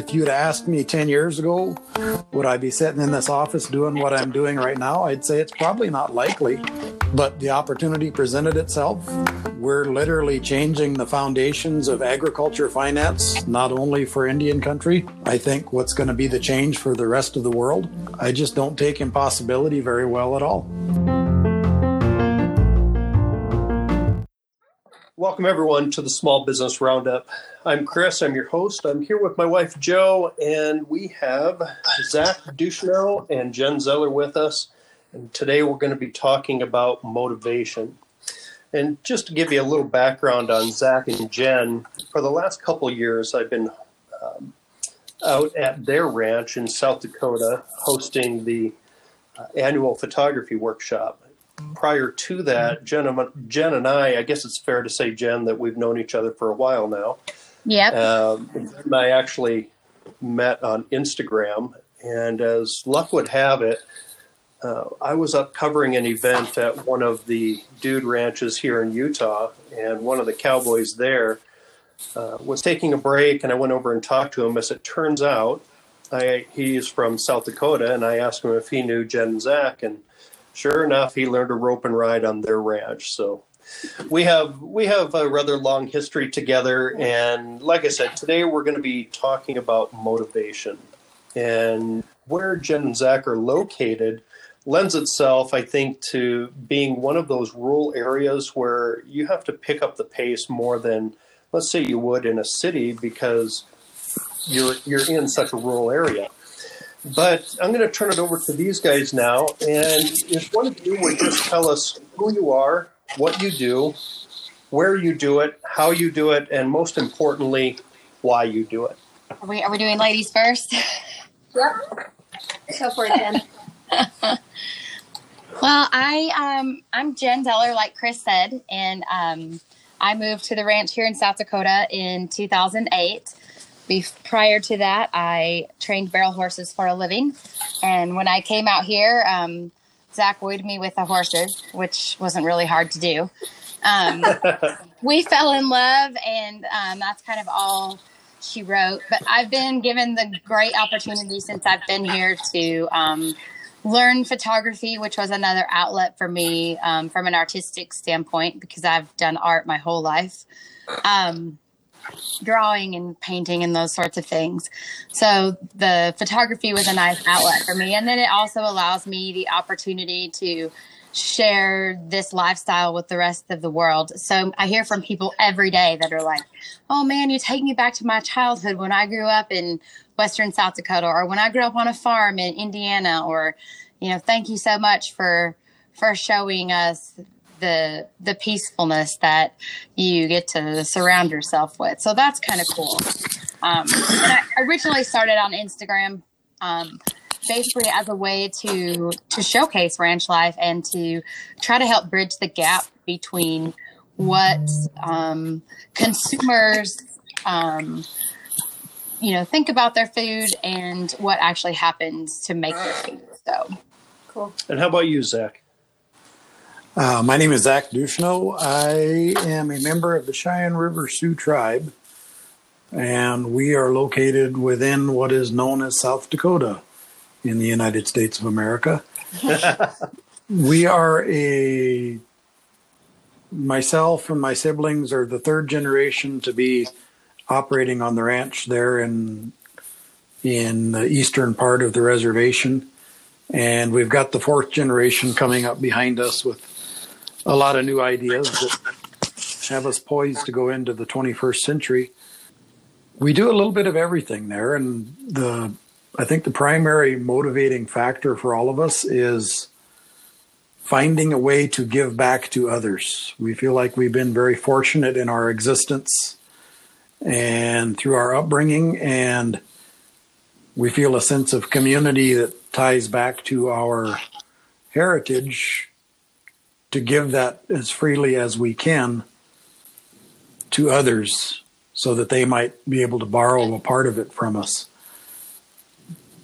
if you'd asked me 10 years ago, would I be sitting in this office doing what I'm doing right now? I'd say it's probably not likely, but the opportunity presented itself. We're literally changing the foundations of agriculture finance, not only for Indian country. I think what's going to be the change for the rest of the world. I just don't take impossibility very well at all. Welcome, everyone, to the Small Business Roundup. I'm Chris, I'm your host. I'm here with my wife, Joe, and we have Zach Ducheneaux and Jen Zeller with us. And today we're going to be talking about motivation. And just to give you a little background on Zach and Jen, for the last couple years, I've been um, out at their ranch in South Dakota hosting the uh, annual photography workshop prior to that, Jen, Jen and I, I guess it's fair to say, Jen, that we've known each other for a while now. Yep. Um, and I actually met on Instagram, and as luck would have it, uh, I was up covering an event at one of the dude ranches here in Utah, and one of the cowboys there uh, was taking a break, and I went over and talked to him. As it turns out, I, he's from South Dakota, and I asked him if he knew Jen and Zach, and sure enough, he learned to rope and ride on their ranch. So we have we have a rather long history together, and like I said, today we're going to be talking about motivation and where Jen and Zach are located lends itself, I think, to being one of those rural areas where you have to pick up the pace more than, let's say, you would in a city because you're you're in such a rural area. But I'm going to turn it over to these guys now. And if one of you would just tell us who you are, what you do, where you do it, how you do it, and most importantly, why you do it. Are we, are we doing ladies first? Yep. Go for it, Jen. well, I um, I'm Jen Zeller, like Chris said, and um, I moved to the ranch here in South Dakota in 2008. Prior to that, I trained barrel horses for a living. And when I came out here, um, Zach wooed me with the horses, which wasn't really hard to do. Um, we fell in love, and um, that's kind of all she wrote. But I've been given the great opportunity since I've been here to um, learn photography, which was another outlet for me um, from an artistic standpoint because I've done art my whole life. Drawing and painting and those sorts of things. So the photography was a nice outlet for me. And then it also allows me the opportunity to share this lifestyle with the rest of the world. So I hear from people every day that are like, oh man, you take me back to my childhood when I grew up in Western South Dakota or when I grew up on a farm in Indiana or, you know, thank you so much for for showing us the the peacefulness that you get to surround yourself with. So that's kind of cool. Um, I originally started on Instagram, um, basically as a way to to showcase ranch life and to try to help bridge the gap between what um, consumers um, you know think about their food and what actually happens to make their food. So cool. And how about you, Zach? Uh, my name is Zach Ducheneaux. I am a member of the Cheyenne River Sioux tribe, and we are located within what is known as South Dakota in the United States of America. we are a myself and my siblings are the third generation to be operating on the ranch there in in the eastern part of the reservation and we've got the fourth generation coming up behind us with a lot of new ideas that have us poised to go into the 21st century. We do a little bit of everything there, and the I think the primary motivating factor for all of us is finding a way to give back to others. We feel like we've been very fortunate in our existence and through our upbringing, and we feel a sense of community that ties back to our heritage to give that as freely as we can to others so that they might be able to borrow a part of it from us.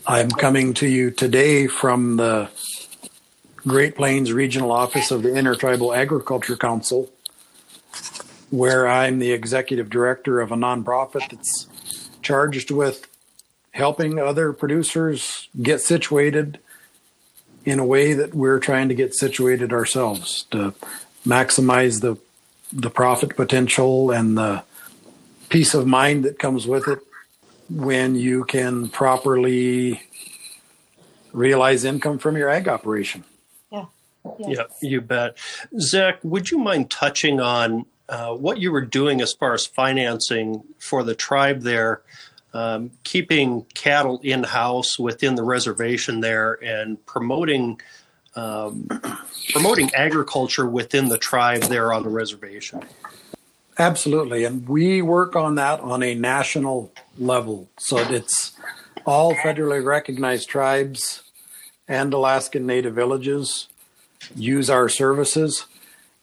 I'm coming to you today from the Great Plains Regional Office of the Intertribal Agriculture Council, where I'm the executive director of a nonprofit that's charged with helping other producers get situated in a way that we're trying to get situated ourselves to maximize the the profit potential and the peace of mind that comes with it when you can properly realize income from your ag operation. Yeah. Yeah. Yeah, you bet. Zach, would you mind touching on uh, what you were doing as far as financing for the tribe there, um, keeping cattle in house within the reservation there, and promoting um, promoting agriculture within the tribe there on the reservation? Absolutely. And we work on that on a national level. So it's all federally recognized tribes and Alaskan Native villages use our services.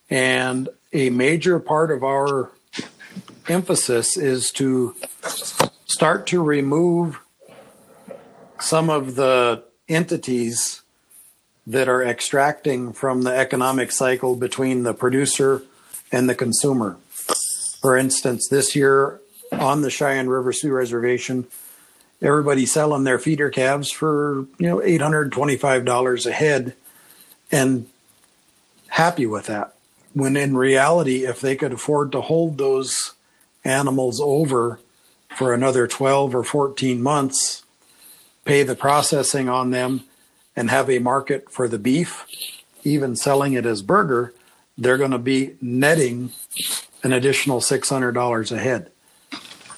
And a major part of our emphasis is to start to remove some of the entities that are extracting from the economic cycle between the producer and the consumer. For instance, this year on the Cheyenne River Sioux Reservation, everybody's selling their feeder calves for you know eight hundred twenty-five dollars a head, and happy with that. When in reality, if they could afford to hold those animals over for another twelve or fourteen months, pay the processing on them, and have a market for the beef, even selling it as burger, they're going to be netting an additional $600 a head.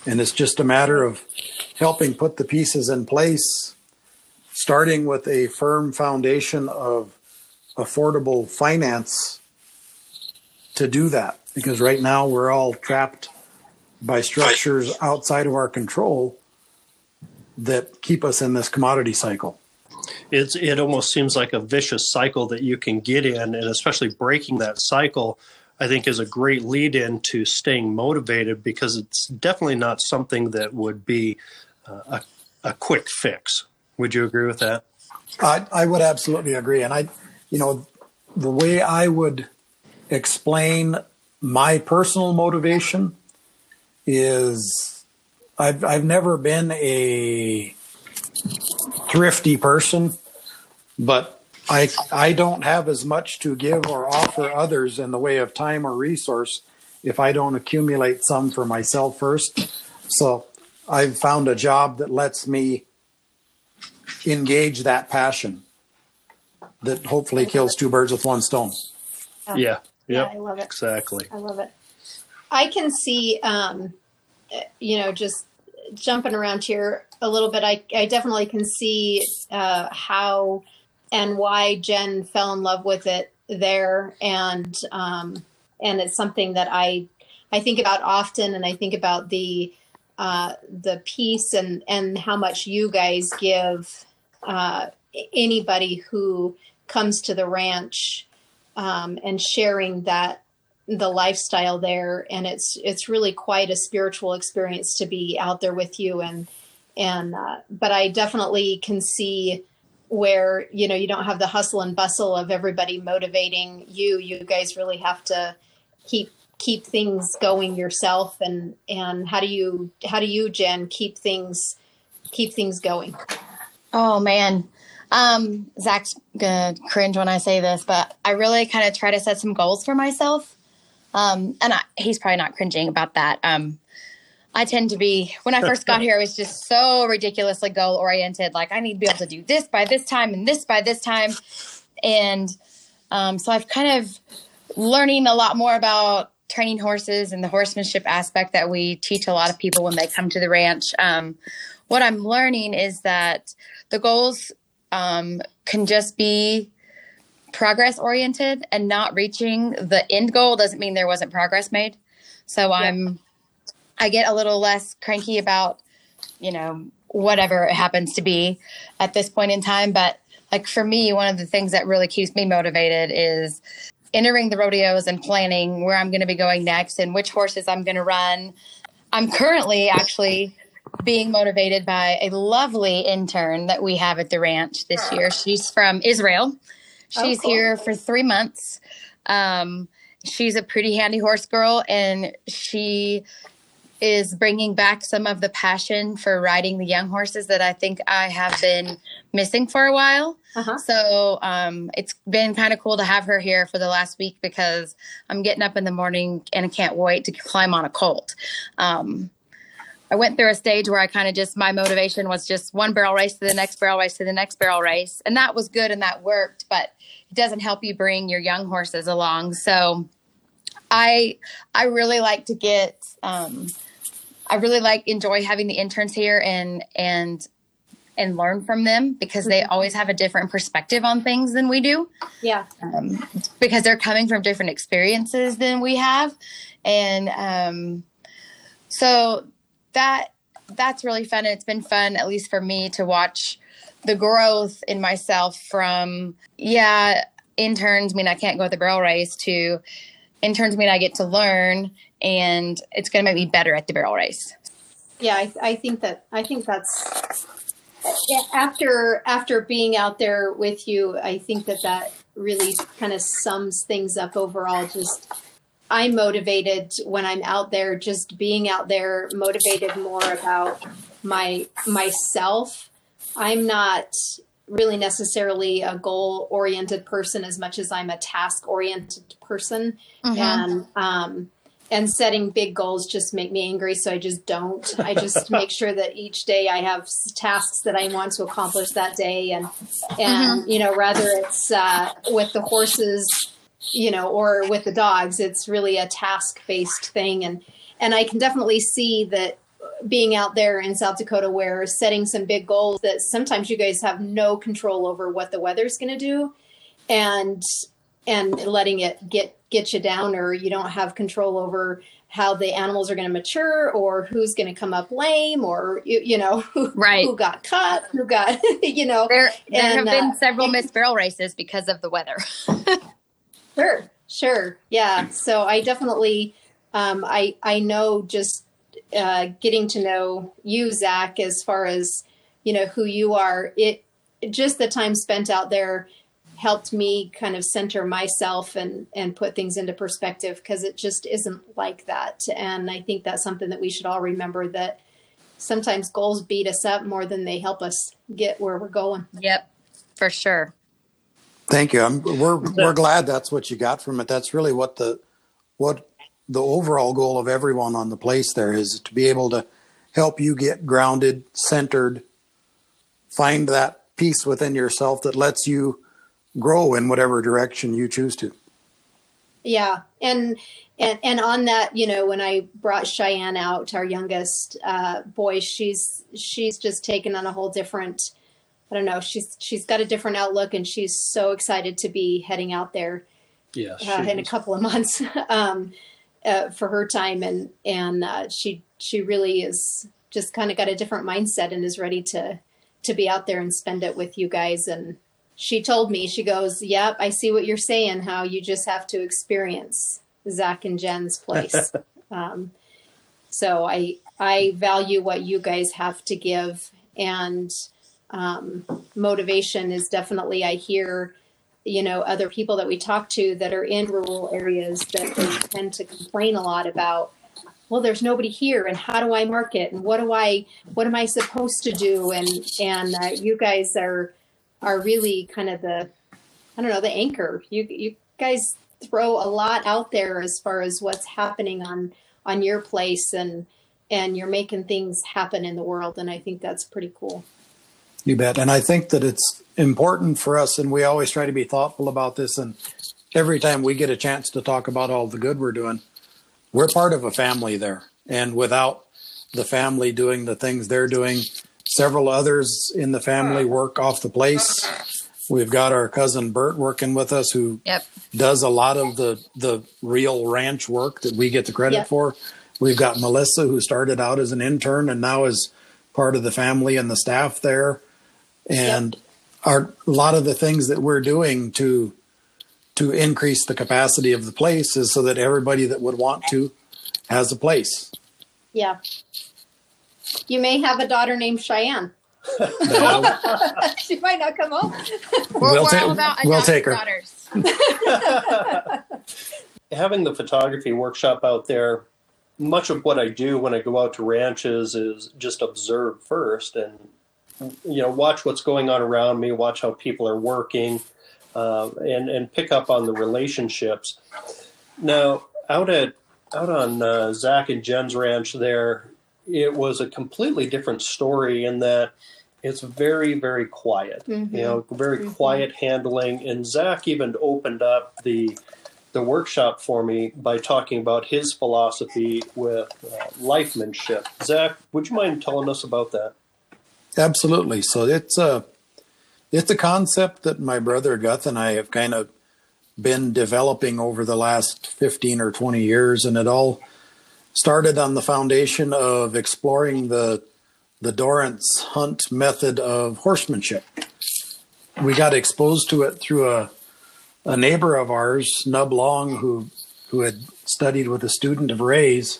And it's just a matter of helping put the pieces in place, starting with a firm foundation of affordable finance to do that. Because right now we're all trapped by structures outside of our control that keep us in this commodity cycle. It's it almost seems like a vicious cycle that you can get in, and especially breaking that cycle I think is a great lead in to staying motivated because it's definitely not something that would be uh, a, a quick fix. Would you agree with that? I, I would absolutely agree. And I, you know, the way I would explain my personal motivation is I've, I've never been a thrifty person, but I I don't have as much to give or offer others in the way of time or resource if I don't accumulate some for myself first. So I've found a job that lets me engage that passion that hopefully kills two birds with one stone. Yeah. Yeah. Yeah, I love it. Exactly. I love it. I can see, um, you know, just jumping around here a little bit. I, I definitely can see uh, how and why Jen fell in love with it there, and um, and it's something that I I think about often, and I think about the uh, the peace and and how much you guys give uh, anybody who comes to the ranch um, and sharing that the lifestyle there and it's it's really quite a spiritual experience to be out there with you. And and uh, but I definitely can see where you know you don't have the hustle and bustle of everybody motivating you. You guys really have to keep keep things going yourself. And and how do you how do you jen keep things keep things going? Oh man. Um zach's gonna cringe when i say this but i really kind of try to set some goals for myself um and I, he's probably not cringing about that um I tend to be when I first got here, I was just so ridiculously goal oriented. Like I need to be able to do this by this time and this by this time. And um, so I've kind of learning a lot more about training horses and the horsemanship aspect that we teach a lot of people when they come to the ranch. Um, what I'm learning is that the goals um, can just be progress oriented and not reaching the end goal doesn't mean there wasn't progress made. So yeah. I'm I get a little less cranky about, you know, whatever it happens to be at this point in time. But like for me, one of the things that really keeps me motivated is entering the rodeos and planning where I'm going to be going next and which horses I'm going to run. I'm currently actually being motivated by a lovely intern that we have at the ranch this year. She's from Israel. She's oh, cool. here for three months. Um, she's a pretty handy horse girl and she is bringing back some of the passion for riding the young horses that I think I have been missing for a while. Uh-huh. So um, it's been kind of cool to have her here for the last week because I'm getting up in the morning and I can't wait to climb on a colt. Um, I went through a stage where I kind of just my motivation was just one barrel race to the next barrel race to the next barrel race, and that was good and that worked, but it doesn't help you bring your young horses along. So I I really like to get um, I really like enjoy having the interns here and and and learn from them because they mm-hmm. always have a different perspective on things than we do. Yeah. Um, because they're coming from different experiences than we have. And um, so that that's really fun. It's been fun, at least for me, to watch the growth in myself from, yeah, interns mean I can't go at the barrel race to interns mean I get to learn and it's going to make me better at the barrel race. Yeah, I, I think that I think that's after after being out there with you. I think that that really kind of sums things up overall. Just I'm motivated when I'm out there. Just being out there, motivated more about my myself. I'm not really necessarily a goal oriented person as much as I'm a task oriented person. Mm-hmm. And um, and setting big goals just make me angry so i just don't i just make sure that each day i have tasks that i want to accomplish that day and and mm-hmm. you know rather it's uh, with the horses you know or with the dogs it's really a task based thing and and i can definitely see that being out there in south dakota where setting some big goals that sometimes you guys have no control over what the weather's going to do and and letting it get get you down or you don't have control over how the animals are going to mature or who's going to come up lame or you, you know who, right. who got cut who got you know there, there and, have been uh, several missed barrel races because of the weather sure sure. Yeah so i definitely um, i i know just uh, getting to know you zach as far as you know who you are. It just the time spent out there helped me kind of center myself and and put things into perspective because it just isn't like that. And i think that's something that we should all remember that sometimes goals beat us up more than they help us get where we're going. Yep for sure thank you I'm, we're we're glad that's what you got from it that's really what the what the overall goal of everyone on the place there is to be able to help you get grounded centered find that peace within yourself that lets you grow in whatever direction you choose to. Yeah, and and and on that, you know, when I brought Cheyenne out, our youngest uh, boy, she's she's just taken on a whole different. I don't know. She's she's got a different outlook, and she's so excited to be heading out there. Yeah, uh, in a couple of months um, uh, for her time, and and uh, she she really is just kind of got a different mindset and is ready to to be out there and spend it with you guys and she told me, she goes, Yep, I see what you're saying, how you just have to experience Zach and Jen's place. um, so I I value what you guys have to give and um, motivation is definitely I hear you know other people that we talk to that are in rural areas that they tend to complain a lot about well there's nobody here and how do i market and what do i what am i supposed to do and and uh, you guys are are really kind of the I don't know the anchor. You you guys throw a lot out there as far as what's happening on on your place and and you're making things happen in the world and I think that's pretty cool. You bet. And I think that it's important for us and we always try to be thoughtful about this and every time we get a chance to talk about all the good we're doing, we're part of a family there. And without the family doing the things they're doing, Several others in the family hmm. work off the place. We've got our cousin Bert working with us, who yep. does a lot of the the real ranch work that we get the credit yep. for. We've got Melissa, who started out as an intern and now is part of the family and the staff there. And yep. our a lot of the things that we're doing to to increase the capacity of the place is so that everybody that would want to has a place. Yeah. You may have a daughter named Cheyenne. she might not come home. We're, we'll, ta- we'll take her. Having the photography workshop out there much of what I do when I go out to ranches is just observe first and you know watch what's going on around me, watch how people are working, uh, and and pick up on the relationships. Now out at out on uh, Zach and Jen's ranch there, it was a completely different story in that it's very very quiet. Mm-hmm. You know, very Mhm. quiet handling. And Zach even opened up the the workshop for me by talking about his philosophy with uh, lifemanship. Zach, would you mind telling us about that? Absolutely. So it's a it's a concept that my brother Guth and I have kind of been developing over the last 15 or 20 years and it all started on the foundation of exploring the the Dorrance hunt method of horsemanship. We got exposed to it through a a neighbor of ours, Nub Long, who who had studied with a student of Ray's.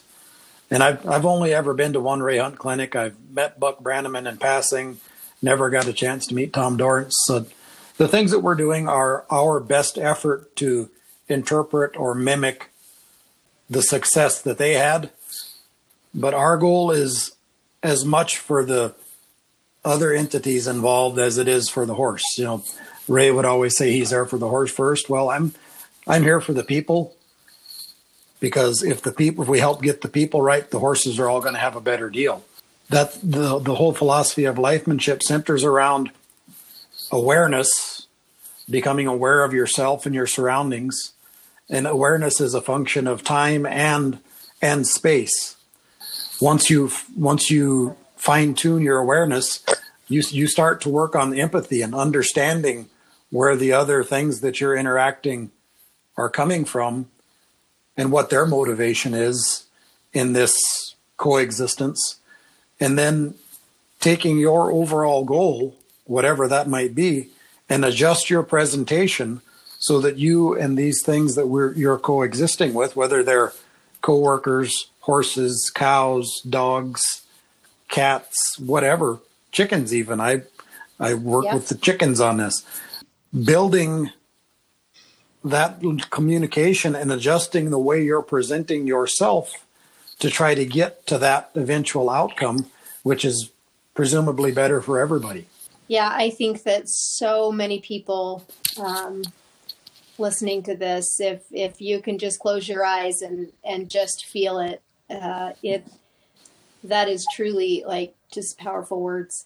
And I've I've only ever been to one Ray Hunt clinic. I've met Buck Brannaman in passing, never got a chance to meet Tom Dorrance. So the things that we're doing are our best effort to interpret or mimic the success that they had. But our goal is as much for the other entities involved as it is for the horse. You know, Ray would always say he's there for the horse first. Well, I'm I'm here for the people because if the people if we help get the people right, the horses are all going to have a better deal. That the the whole philosophy of lifemanship centers around awareness, becoming aware of yourself and your surroundings, and awareness is a function of time and and space. Once you once you fine tune your awareness, you you start to work on empathy and understanding where the other things that you're interacting are coming from and what their motivation is in this coexistence. And then taking your overall goal whatever that might be and adjust your presentation so that you and these things that we're you're coexisting with whether they're coworkers horses cows dogs cats whatever chickens even. I i work Yeah. with the chickens on this. Building that communication and adjusting the way you're presenting yourself to try to get to that eventual outcome, which is presumably better for everybody. Yeah, I think that so many people um, listening to this, if if you can just close your eyes and and just feel it, uh, it that is truly like just powerful words.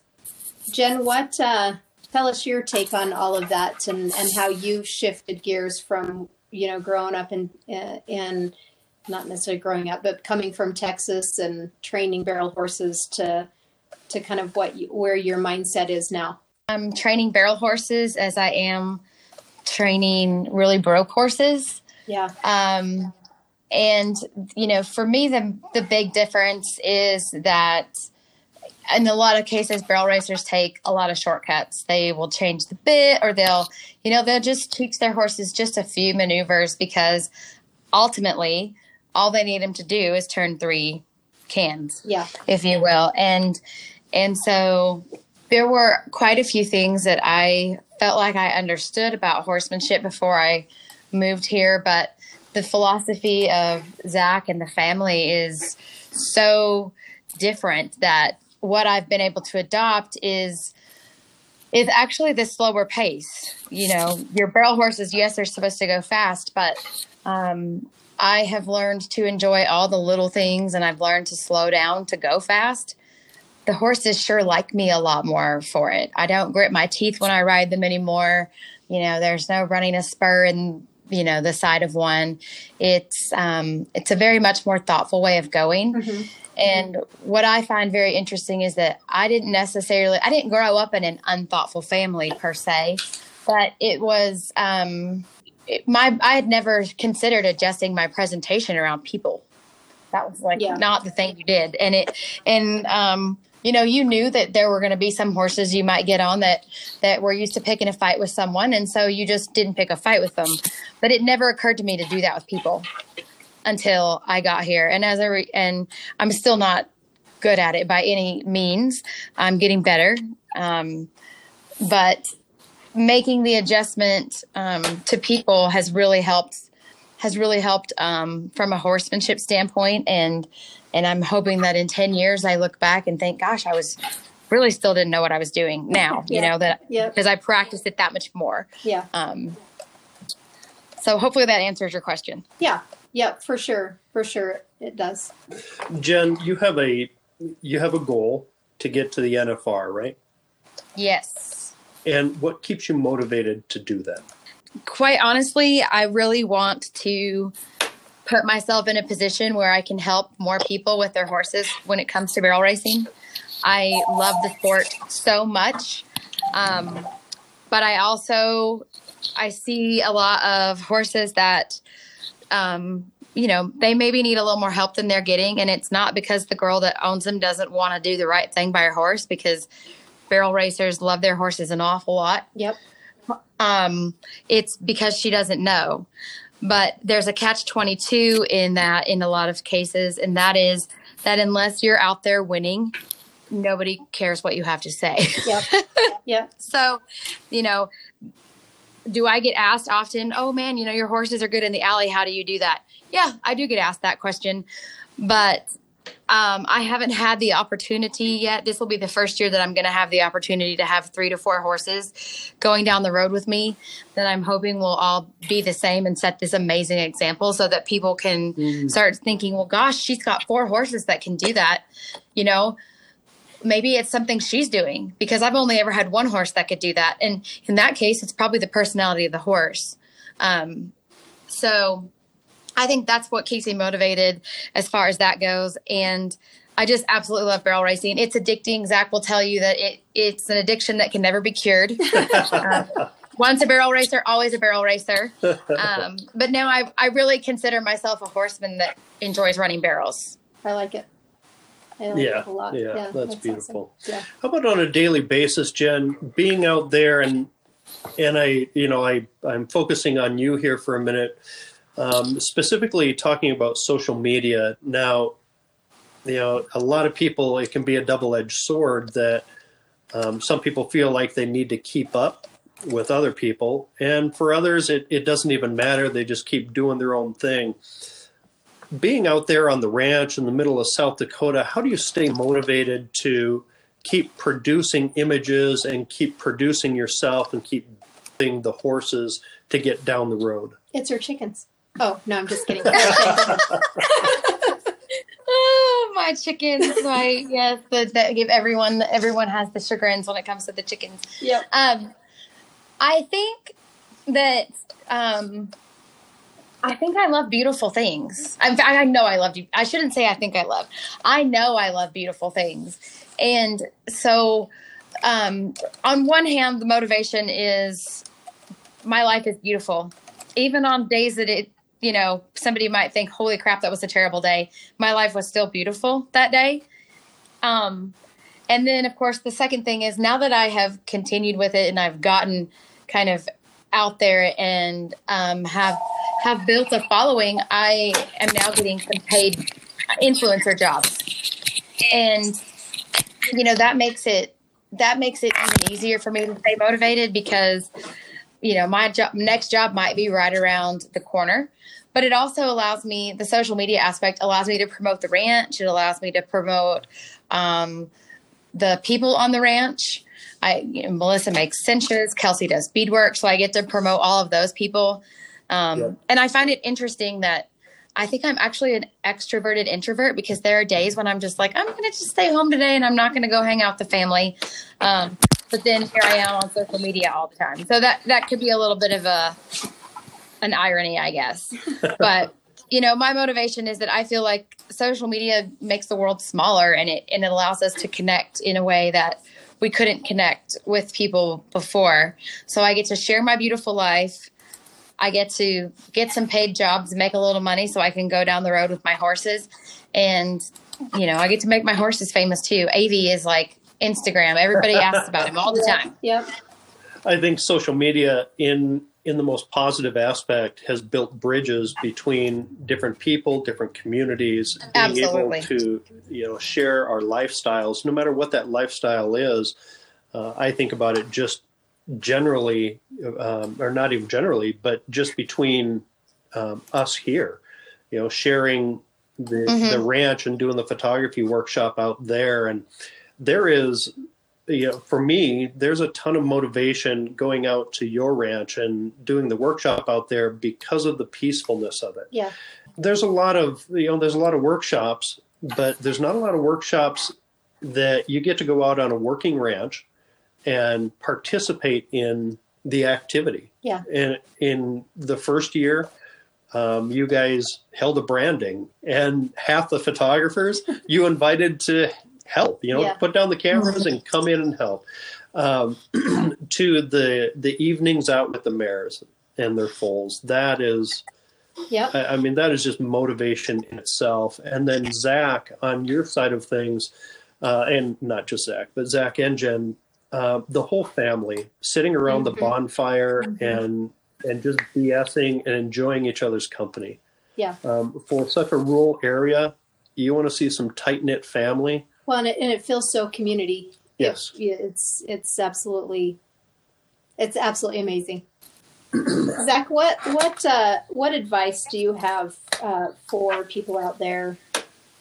Jen, what? Uh, tell us your take on all of that and and how you've shifted gears from you know growing up in uh, in not necessarily growing up, but coming from Texas and training barrel horses to to kind of what you, where your mindset is now. I'm training barrel horses as I am training really broke horses. Yeah. Um, and you know, for me, the the big difference is that in a lot of cases, barrel racers take a lot of shortcuts. They will change the bit, or they'll, you know, they'll just tweak their horses just a few maneuvers because ultimately, all they need them to do is turn three cans Yeah. if you will. And and so there were quite a few things that I felt like I understood about horsemanship before I moved here, but the philosophy of Zach and the family is so different that what I've been able to adopt is is actually the slower pace. You know, your barrel horses, yes, they're supposed to go fast, but um, I have learned to enjoy all the little things and I've learned to slow down to go fast. The horses sure like me a lot more for it. I don't grit my teeth when I ride them anymore. You know, there's no running a spur in, you know, the side of one. It's um it's a very much more thoughtful way of going. Mhm. And what I find very interesting is that I didn't necessarily I didn't grow up in an unthoughtful family per se, but it was um it, my I had never considered adjusting my presentation around people. That was like Yeah. not the thing you did. And it and um you know, you knew that there were going to be some horses you might get on that that were used to picking a fight with someone and so you just didn't pick a fight with them. But it never occurred to me to do that with people until I got here. And as I re- and I'm still not good at it by any means. I'm getting better. Um, but making the adjustment um, to people has really helped has really helped um, from a horsemanship standpoint, and and I'm hoping that in ten years I look back and think, gosh, I was really still didn't know what I was doing now. Yeah. You know that because I practiced it that much more. Yeah. Um, so hopefully that answers your question. Yeah. Yeah. For sure. For sure. It does. Jen, you have a you have a goal to get to the NFR, right? Yes. And what keeps you motivated to do that? quite honestly, I really want to put myself in a position where I can help more people with their horses when it comes to barrel racing. I love the sport so much. Um, but I also I see a lot of horses that um, you know, they maybe need a little more help than they're getting and it's not because the girl that owns them doesn't want to do the right thing by her horse because barrel racers love their horses an awful lot Yep. um, it's because she doesn't know. But there's a catch 22 in that in a lot of cases, and that is that unless you're out there winning, nobody cares what you have to say. Yep. yep. so, you know, do I get asked often, oh man, you know, your horses are good in the alley. How do you do that? Yeah, I do get asked that question. But um, I haven't had the opportunity yet. This will be the first year that I'm going to have the opportunity to have three to four horses going down the road with me that I'm hoping will all be the same and set this amazing example so that people can start thinking, well, gosh, she's got four horses that can do that. You know, maybe it's something she's doing because I've only ever had one horse that could do that. And in that case, it's probably the personality of the horse. Um, so I think that's what keeps me motivated as far as that goes. And I just absolutely love barrel racing. It's addicting. Zach will tell you that it, it's an addiction that can never be cured. Um, once a barrel racer, always a barrel racer. Um, but now I, I really consider myself a horseman that enjoys running barrels. I like it. I like Yeah, a lot. yeah, that's awesome. beautiful. Yeah. How about on a daily basis, Jen, being out there and and I, you know, I I'm focusing on you here for a minute, um, specifically talking about social media. Now, you know, a lot of people it can be a double edged sword that um, some people feel like they need to keep up with other people, and for others, it it doesn't even matter. They just keep doing their own thing being out there on the ranch in the middle of South Dakota, how do you stay motivated to keep producing images and keep producing yourself and keep building the horses to get down the road? It's your chickens. Oh no, I'm just kidding. Oh, my chickens! My yes, the, that give everyone everyone has the chagrins when it comes to the chickens. yep. Um, I think that um, I think I love beautiful things. I, I know I love you. I shouldn't say I think I love. I know I love beautiful things, and so um, on one hand, the motivation is my life is beautiful, even on days that it you know somebody might think, "Holy crap, that was a terrible day." My life was still beautiful that day. Um, and then, of course, the second thing is now that I have continued with it and I've gotten kind of out there and um, have have built a following, I am now getting some paid influencer jobs, and you know that makes it that makes it even easier for me to stay motivated because you know my job next job might be right around the corner. But it also allows me the social media aspect allows me to promote the ranch. It allows me to promote um, the people on the ranch. I you know, melissa makes cinches. Kelsey does beadwork. So i get to promote all of those people um, Yeah. and i find it interesting that i think i'm actually an extroverted introvert because there are days when i'm just like i'm going to just stay home today and i'm not going to go hang out with the family. Um, but then here i am on social media all the time. So that that could be a little bit of a an irony i guess. But you know my motivation is that i feel like social media makes the world smaller and it and it allows us to connect in a way that we couldn't connect with people before. So i get to share my beautiful life i get to get some paid jobs make a little money so i can go down the road with my horses and you know i get to make my horses famous too av is like instagram everybody asks about him all the time Yep. I think social media in in the most positive aspect has built bridges between different people, different communities, being Absolutely. able to you know share our lifestyles, no matter what that lifestyle is. Uh, I think about it just generally, um, or not even generally, but just between um, us here. You know, sharing the Mhm. the ranch and doing the photography workshop out there, and there is. You know, for me, there's a ton of motivation going out to your ranch and doing the workshop out there because of the peacefulness of it Yeah. there's a lot of you know there's a lot of workshops but there's not a lot of workshops that you get to go out on a working ranch and participate in the activity Yeah. and in the first year um, you guys held a branding and half the photographers you invited to help you know Yeah. put down the cameras and come in and help um, to the the evenings out with the mares and their foals that is yeah. I, I mean, that is just motivation in itself. And then Zach, on your side of things, uh, and not just Zach, but Zach and Jen, uh, the whole family sitting around the Mhm. bonfire Mhm. and and just BSing and enjoying each other's company. Yeah. Um, for such a rural area, you want to see some tight knit family. Well, and it, and it feels so community. Yes. Yeah, it's it's absolutely it's absolutely amazing. Zach, what what uh, what advice do you have uh, for people out there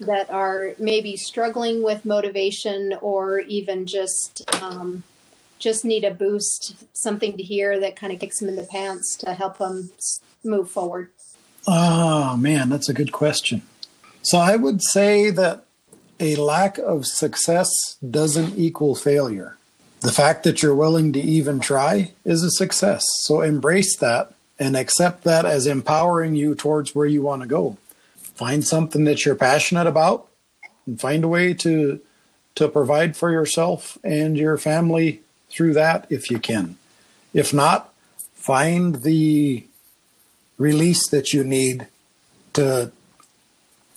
that are maybe struggling with motivation or even just um, just need a boost, something to hear that kind of kicks them in the pants to help them move forward? Oh, man, that's a good question. So I would say that a lack of success doesn't equal failure. The fact that you're willing to even try is a success. So embrace that and accept that as empowering you towards where you want to go. Find something that you're passionate about and find a way to to provide for yourself and your family through that if you can. If not, find the release that you need to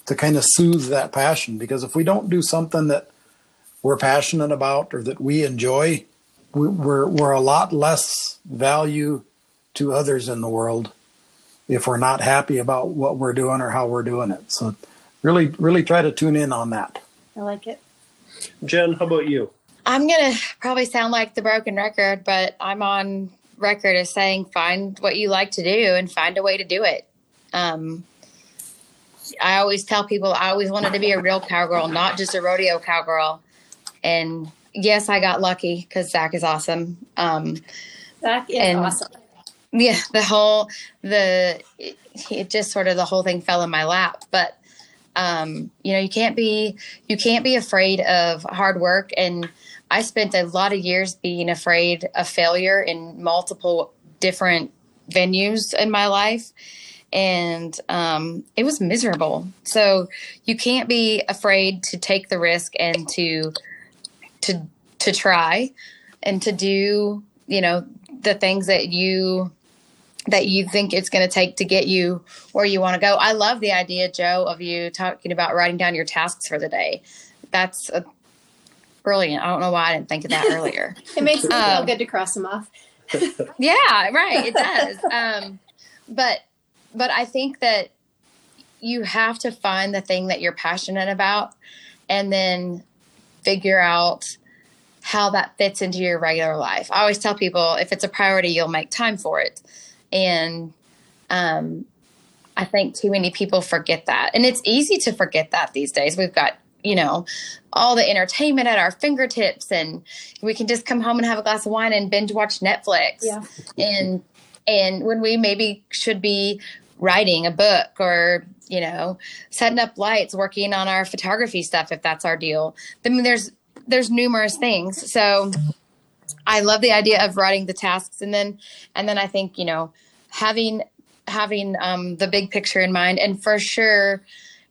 to kind of soothe that passion because if we don't do something that we're passionate about or that we enjoy we- we're we're a lot less value to others in the world if we're not happy about what we're doing or how we're doing it so really really try to tune in on that I like it. Jen, how about you? I'm gonna probably sound like the broken record, but I'm on record as saying find what you like to do and find a way to do it. Um, I always tell people I always wanted to be a real cowgirl, not just a rodeo cowgirl. And yes, I got lucky because Zach is awesome. Um, Zach is And- awesome. Yeah the whole the it, it just sort of the whole thing fell in my lap but um you know you can't be you can't be afraid of hard work and i spent a lot of years being afraid of failure in multiple different venues in my life and um it was miserable. So you can't be afraid to take the risk and to to to try and to do you know the things that you that you think it's going to take to get you where you want to go. I love the idea, Joe, of you talking about writing down your tasks for the day. That's a, brilliant. I don't know why I didn't think of that earlier. It makes me feel Um, good to cross them off. yeah, right. It does. Um, but but I think that you have to find the thing that you're passionate about, and then figure out how that fits into your regular life. I always tell people if it's a priority, you'll make time for it, and um, I think too many people forget that, and it's easy to forget that these days. We've got you know all the entertainment at our fingertips and we can just come home and have a glass of wine and binge watch netflix Yeah. and and when we maybe should be writing a book or you know setting up lights working on our photography stuff if that's our deal i mean there's there's numerous things so i love the idea of writing the tasks and then and then i think you know having having um, the big picture in mind and for sure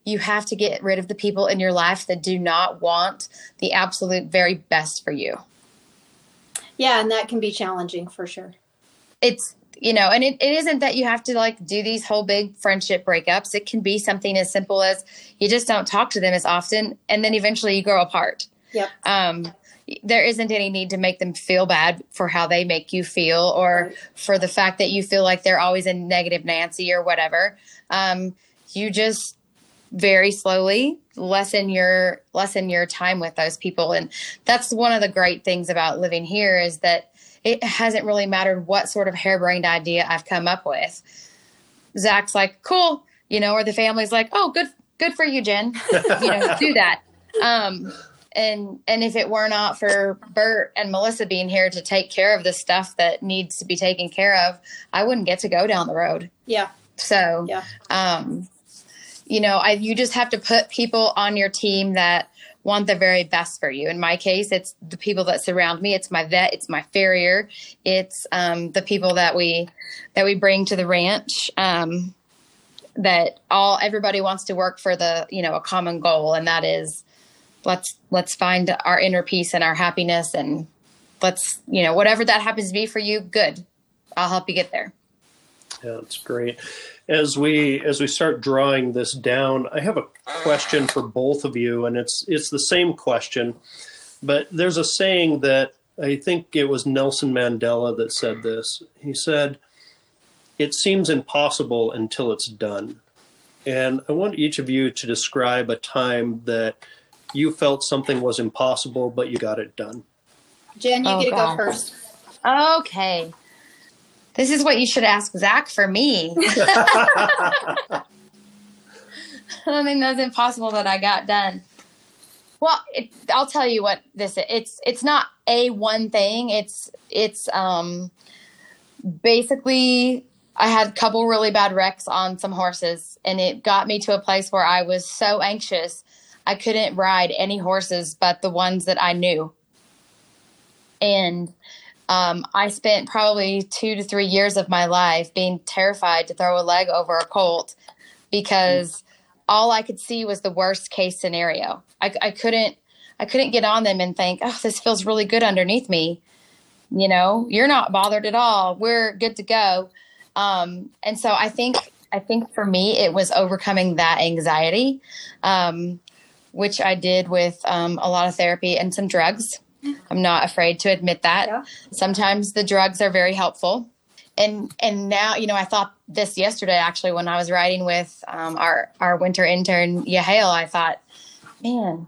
you have to get rid of the people in your life that do not want the absolute very best for you Yeah, and that can be challenging for sure. it's you know and it, it isn't that you have to like do these whole big friendship breakups it can be something as simple as you just don't talk to them as often and then eventually you grow apart Yep. um there isn't any need to make them feel bad for how they make you feel or for the fact that you feel like they're always a negative nancy or whatever um you just very slowly lessen your lessen your time with those people and that's one of the great things about living here is that it hasn't really mattered what sort of harebrained idea I've come up with. Zach's like, cool, you know, or the family's like, oh, good, good for you, Jen. you know, do that. Um, and and if it were not for Bert and Melissa being here to take care of the stuff that needs to be taken care of, I wouldn't get to go down the road. Yeah. So, Yeah. um, you know, I you just have to put people on your team that want the very best for you. In my case, it's the people that surround me. It's my vet. It's my farrier. It's um, the people that we that we bring to the ranch. Um, that all everybody wants to work for the you know a common goal, and that is let's let's find our inner peace and our happiness, and let's you know whatever that happens to be for you. Good, I'll help you get there. Yeah, that's great. As we as we start drawing this down, I have a question for both of you, and it's it's the same question, but there's a saying that I think it was Nelson Mandela that said this. He said, "It seems impossible until it's done." And I want each of you to describe a time that you felt something was impossible, but you got it done. Jen, you Oh, get to God. go first. Okay. This is what you should ask Zach for me. I think that's impossible that I got done. Well, it, I'll tell you what this is. It's it's not a one thing. It's it's um basically I had a couple really bad wrecks on some horses, and it got me to a place where I was so anxious I couldn't ride any horses but the ones that I knew. And um, I spent probably two to three years of my life being terrified to throw a leg over a colt because all I could see was the worst case scenario. I, I couldn't I couldn't get on them and think, oh, this feels really good underneath me. You know, you're not bothered at all. We're good to go. Um, and so I think I think for me it was overcoming that anxiety, um, which I did with um, a lot of therapy and some drugs. I'm not afraid to admit that. Yeah. Sometimes the drugs are very helpful. And and now, you know, I thought this yesterday actually when I was riding with um, our our winter intern Yahale, I thought, man,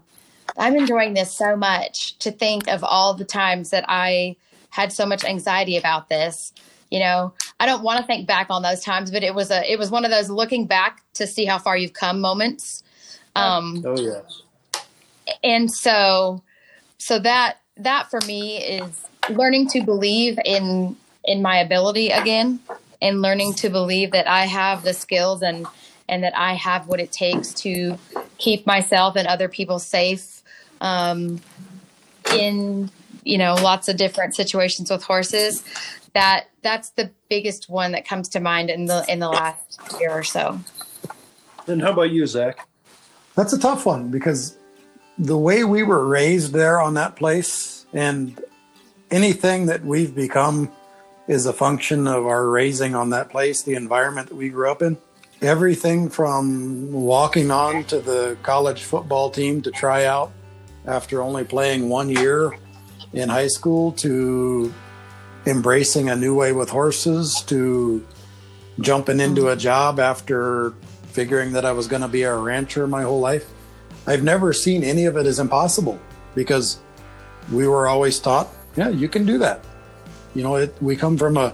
I'm enjoying this so much to think of all the times that I had so much anxiety about this. You know, I don't want to think back on those times, but it was a it was one of those looking back to see how far you've come moments. Um, Oh yes. and so so that that for me is learning to believe in in my ability again and learning to believe that I have the skills and and that I have what it takes to keep myself and other people safe um, in you know lots of different situations with horses that that's the biggest one that comes to mind in the in the last year or so And how about you, Zach? That's a tough one because the way we were raised there on that place and anything that we've become is a function of our raising on that place, the environment that we grew up in. Everything from walking on to the college football team to try out after only playing one year in high school to embracing a new way with horses to jumping into a job after figuring that I was going to be a rancher my whole life. I've never seen any of it as impossible because we were always taught, yeah, you can do that. You know, it, we come from a,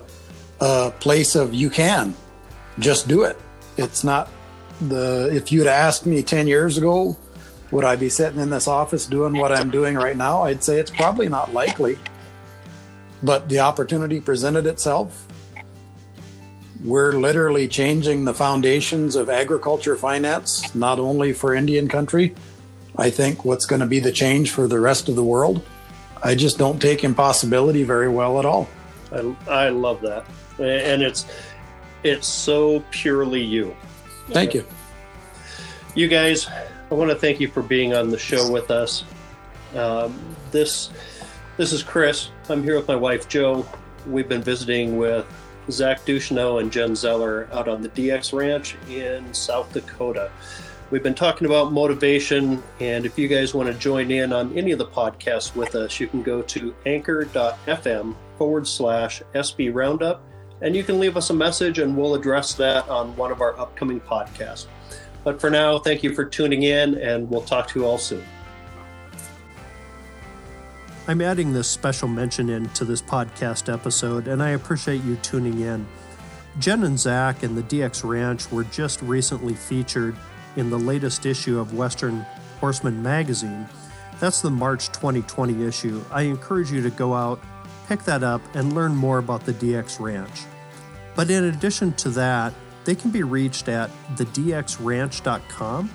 a place of you can just do it. It's not the, if you'd asked me 10 years ago, would I be sitting in this office doing what I'm doing right now? I'd say it's probably not likely. But the opportunity presented itself we're literally changing the foundations of agriculture finance, not only for Indian country. I think what's going to be the change for the rest of the world. I just don't take impossibility very well at all. I, I love that, and it's it's so purely you. Thank you. You guys, I want to thank you for being on the show with us. Um, this this is Chris. I'm here with my wife Joe. We've been visiting with Zach Ducheneaux and Jen Zeller out on the DX Ranch in South Dakota. We've been talking about motivation, and if you guys want to join in on any of the podcasts with us, you can go to anchor.fm forward slash SB Roundup, and you can leave us a message, and we'll address that on one of our upcoming podcasts. But for now, thank you for tuning in, and we'll talk to you all soon. I'm adding this special mention into this podcast episode, and I appreciate you tuning in. Jen and Zach and the DX Ranch were just recently featured in the latest issue of Western Horseman magazine. That's the March 2020 issue. I encourage you to go out, pick that up, and learn more about the DX Ranch. But in addition to that, they can be reached at thedxranch.com.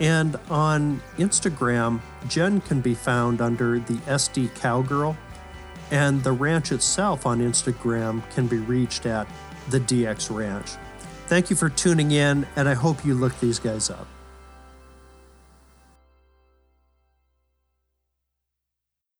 And on Instagram, Jen can be found under the SD Cowgirl, and the ranch itself on Instagram can be reached at the DX Ranch. Thank you for tuning in, and I hope you look these guys up.